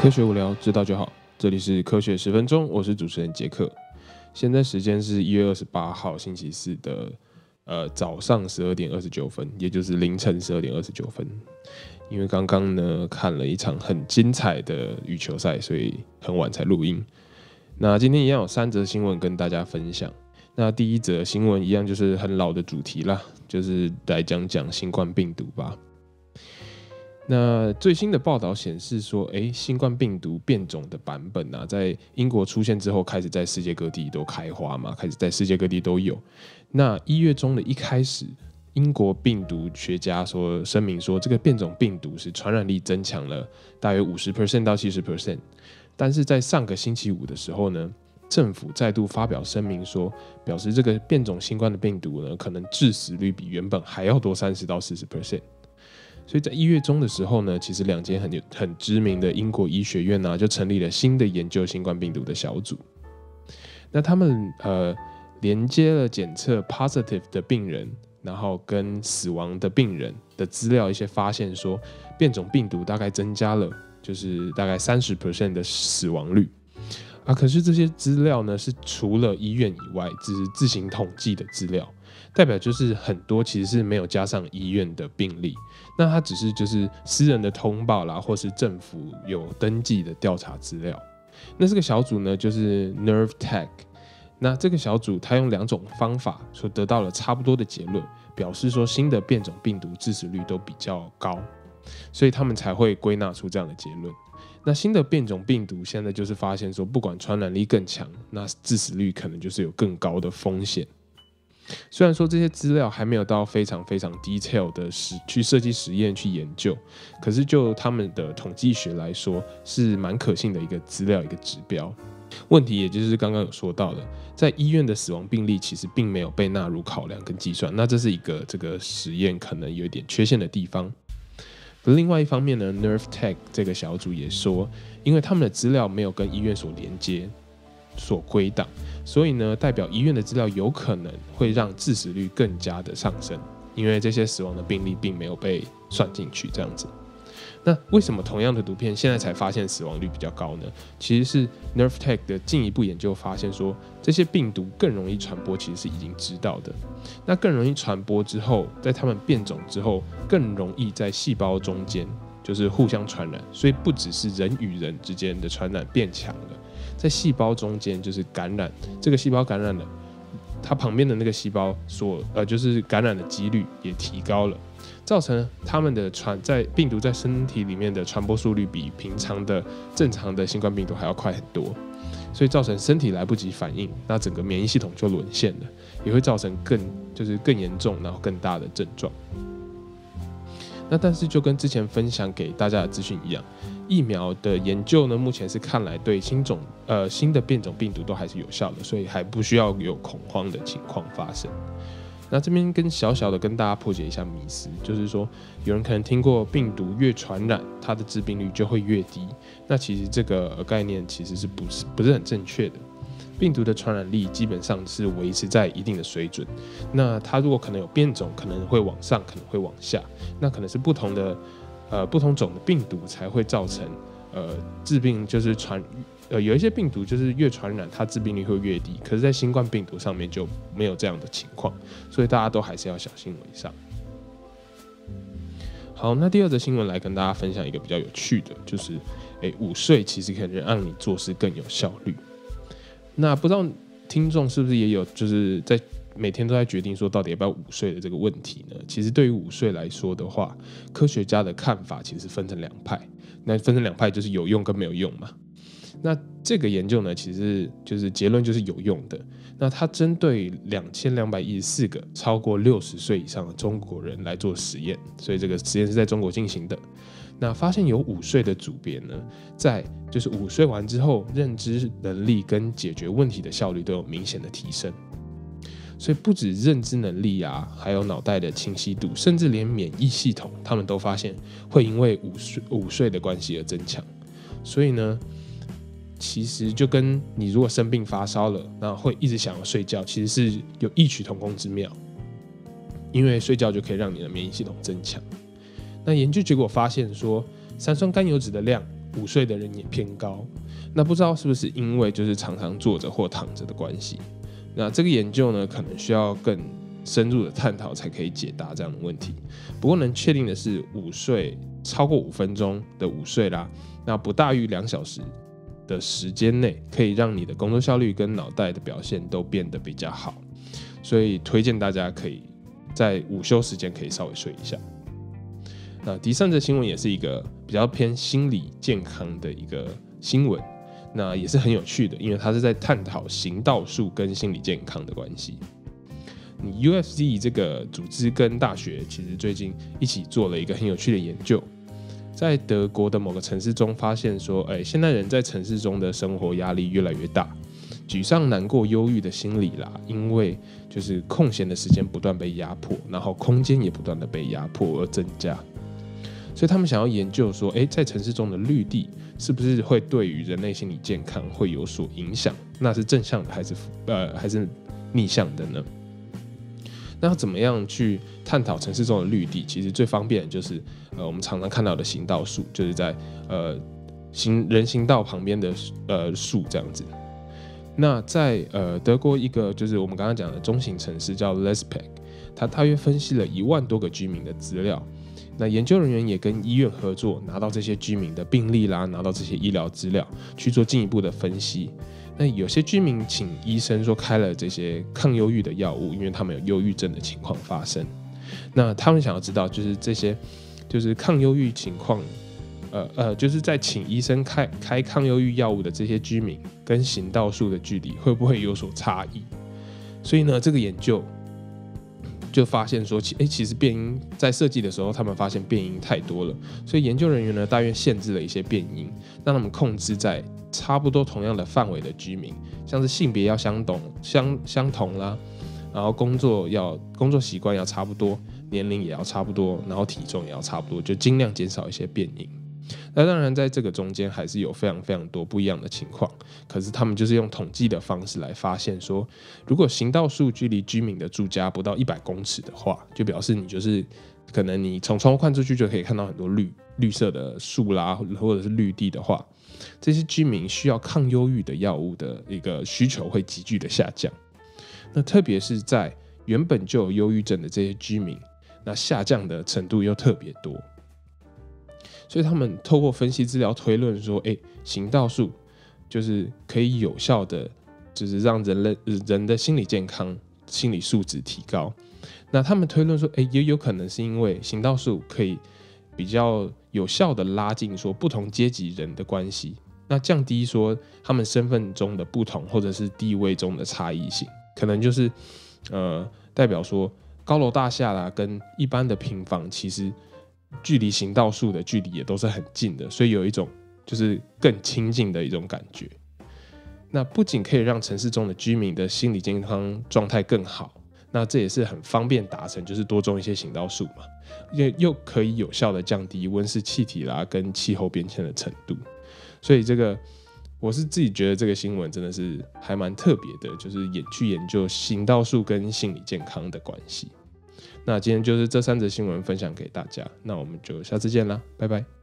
科学无聊，知道就好。这里是科学十分钟，我是主持人杰克。现在时间是一月二十八号星期四的呃早上十二点二十九分，也就是凌晨十二点二十九分。因为刚刚呢看了一场很精彩的羽球赛，所以很晚才录音。那今天一样有三则新闻跟大家分享。那第一则新闻一样就是很老的主题啦，就是来讲讲新冠病毒吧。那最新的报道显示说，诶，新冠病毒变种的版本啊，在英国出现之后，开始在世界各地都开花嘛，开始在世界各地都有。那一月中的一开始，英国病毒学家说声明说，这个变种病毒是传染力增强了大约五十 percent 到七十 percent。但是在上个星期五的时候呢，政府再度发表声明说，表示这个变种新冠的病毒呢，可能致死率比原本还要多三十到四十 percent。所以在一月中的时候呢，其实两间很有很知名的英国医学院呢，就成立了新的研究新冠病毒的小组。那他们呃连接了检测 positive 的病人，然后跟死亡的病人的资料一些发现，说变种病毒大概增加了，就是大概三十 percent 的死亡率啊。可是这些资料呢，是除了医院以外，只是自行统计的资料。代表就是很多其实是没有加上医院的病例，那它只是就是私人的通报啦，或是政府有登记的调查资料。那这个小组呢，就是 Nerve Tech。那这个小组它用两种方法所得到了差不多的结论，表示说新的变种病毒致死率都比较高，所以他们才会归纳出这样的结论。那新的变种病毒现在就是发现说，不管传染力更强，那致死率可能就是有更高的风险。虽然说这些资料还没有到非常非常 detail 的实去设计实验去研究，可是就他们的统计学来说，是蛮可信的一个资料一个指标。问题也就是刚刚有说到的，在医院的死亡病例其实并没有被纳入考量跟计算，那这是一个这个实验可能有点缺陷的地方。可另外一方面呢，Nerve Tech 这个小组也说，因为他们的资料没有跟医院所连接。所归档，所以呢，代表医院的资料有可能会让致死率更加的上升，因为这些死亡的病例并没有被算进去，这样子。那为什么同样的毒片现在才发现死亡率比较高呢？其实是 Nerve Tech 的进一步研究发现说，这些病毒更容易传播，其实是已经知道的。那更容易传播之后，在它们变种之后，更容易在细胞中间就是互相传染，所以不只是人与人之间的传染变强了。在细胞中间就是感染，这个细胞感染了，它旁边的那个细胞所呃就是感染的几率也提高了，造成他们的传在病毒在身体里面的传播速率比平常的正常的新冠病毒还要快很多，所以造成身体来不及反应，那整个免疫系统就沦陷了，也会造成更就是更严重然后更大的症状。那但是就跟之前分享给大家的资讯一样。疫苗的研究呢，目前是看来对新种呃新的变种病毒都还是有效的，所以还不需要有恐慌的情况发生。那这边跟小小的跟大家破解一下迷思，就是说有人可能听过病毒越传染，它的致病率就会越低。那其实这个概念其实是不是不是很正确的？病毒的传染力基本上是维持在一定的水准。那它如果可能有变种，可能会往上，可能会往下，那可能是不同的。呃，不同种的病毒才会造成呃致病，就是传呃有一些病毒就是越传染，它致病率会越低。可是，在新冠病毒上面就没有这样的情况，所以大家都还是要小心为上。好，那第二则新闻来跟大家分享一个比较有趣的，就是诶，午睡其实可能让你做事更有效率。那不知道听众是不是也有就是在。每天都在决定说到底要不要午睡的这个问题呢？其实对于午睡来说的话，科学家的看法其实分成两派。那分成两派就是有用跟没有用嘛。那这个研究呢，其实就是结论就是有用的。那它针对两千两百一十四个超过六十岁以上的中国人来做实验，所以这个实验是在中国进行的。那发现有午睡的组别呢，在就是午睡完之后，认知能力跟解决问题的效率都有明显的提升。所以不止认知能力啊，还有脑袋的清晰度，甚至连免疫系统，他们都发现会因为午睡午睡的关系而增强。所以呢，其实就跟你如果生病发烧了，那会一直想要睡觉，其实是有异曲同工之妙。因为睡觉就可以让你的免疫系统增强。那研究结果发现说，三酸甘油脂的量午睡的人也偏高。那不知道是不是因为就是常常坐着或躺着的关系？那这个研究呢，可能需要更深入的探讨才可以解答这样的问题。不过能确定的是，午睡超过五分钟的午睡啦，那不大于两小时的时间内，可以让你的工作效率跟脑袋的表现都变得比较好。所以推荐大家可以在午休时间可以稍微睡一下。那第三则新闻也是一个比较偏心理健康的一个新闻。那也是很有趣的，因为它是在探讨行道树跟心理健康的关系。你 UFC 这个组织跟大学其实最近一起做了一个很有趣的研究，在德国的某个城市中发现说，哎，现代人在城市中的生活压力越来越大，沮丧、难过、忧郁的心理啦，因为就是空闲的时间不断被压迫，然后空间也不断的被压迫而增加。所以他们想要研究说，诶，在城市中的绿地是不是会对于人类心理健康会有所影响？那是正向的还是呃还是逆向的呢？那要怎么样去探讨城市中的绿地？其实最方便的就是呃我们常常看到的行道树，就是在呃行人行道旁边的呃树这样子。那在呃德国一个就是我们刚刚讲的中型城市叫 Lespec，它大约分析了一万多个居民的资料。那研究人员也跟医院合作，拿到这些居民的病历啦，拿到这些医疗资料，去做进一步的分析。那有些居民请医生说开了这些抗忧郁的药物，因为他们有忧郁症的情况发生。那他们想要知道，就是这些就是抗忧郁情况，呃呃，就是在请医生开开抗忧郁药物的这些居民，跟行道树的距离会不会有所差异？所以呢，这个研究。就发现说，其诶，其实变音在设计的时候，他们发现变音太多了，所以研究人员呢，大约限制了一些变音，让他们控制在差不多同样的范围的居民，像是性别要相同相相同啦，然后工作要工作习惯要差不多，年龄也要差不多，然后体重也要差不多，就尽量减少一些变音。那当然，在这个中间还是有非常非常多不一样的情况。可是他们就是用统计的方式来发现说，如果行道树距离居民的住家不到一百公尺的话，就表示你就是可能你从窗户看出去就可以看到很多绿绿色的树啦，或者是绿地的话，这些居民需要抗忧郁的药物的一个需求会急剧的下降。那特别是在原本就有忧郁症的这些居民，那下降的程度又特别多。所以他们透过分析资料推论说，哎，行道树就是可以有效的，就是让人类人的心理健康、心理素质提高。那他们推论说，哎，也有可能是因为行道树可以比较有效的拉近说不同阶级人的关系，那降低说他们身份中的不同或者是地位中的差异性，可能就是呃代表说高楼大厦啦跟一般的平房其实。距离行道树的距离也都是很近的，所以有一种就是更亲近的一种感觉。那不仅可以让城市中的居民的心理健康状态更好，那这也是很方便达成，就是多种一些行道树嘛，又又可以有效的降低温室气体啦跟气候变迁的程度。所以这个我是自己觉得这个新闻真的是还蛮特别的，就是研去研究行道树跟心理健康的关系。那今天就是这三则新闻分享给大家，那我们就下次见啦，拜拜。